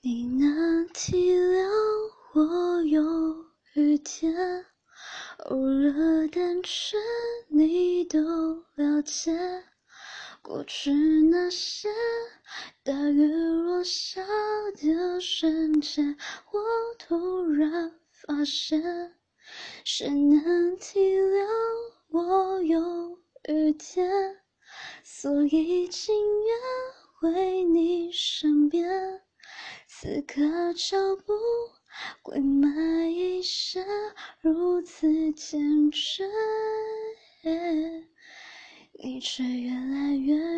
你能体谅我有雨天，偶尔单纯你都了解。过去那些大雨落下的瞬间，我突然发现，谁能体谅我有雨天，所以情愿回你身边。此刻脚步会慢一些，如此坚决。你却越来越。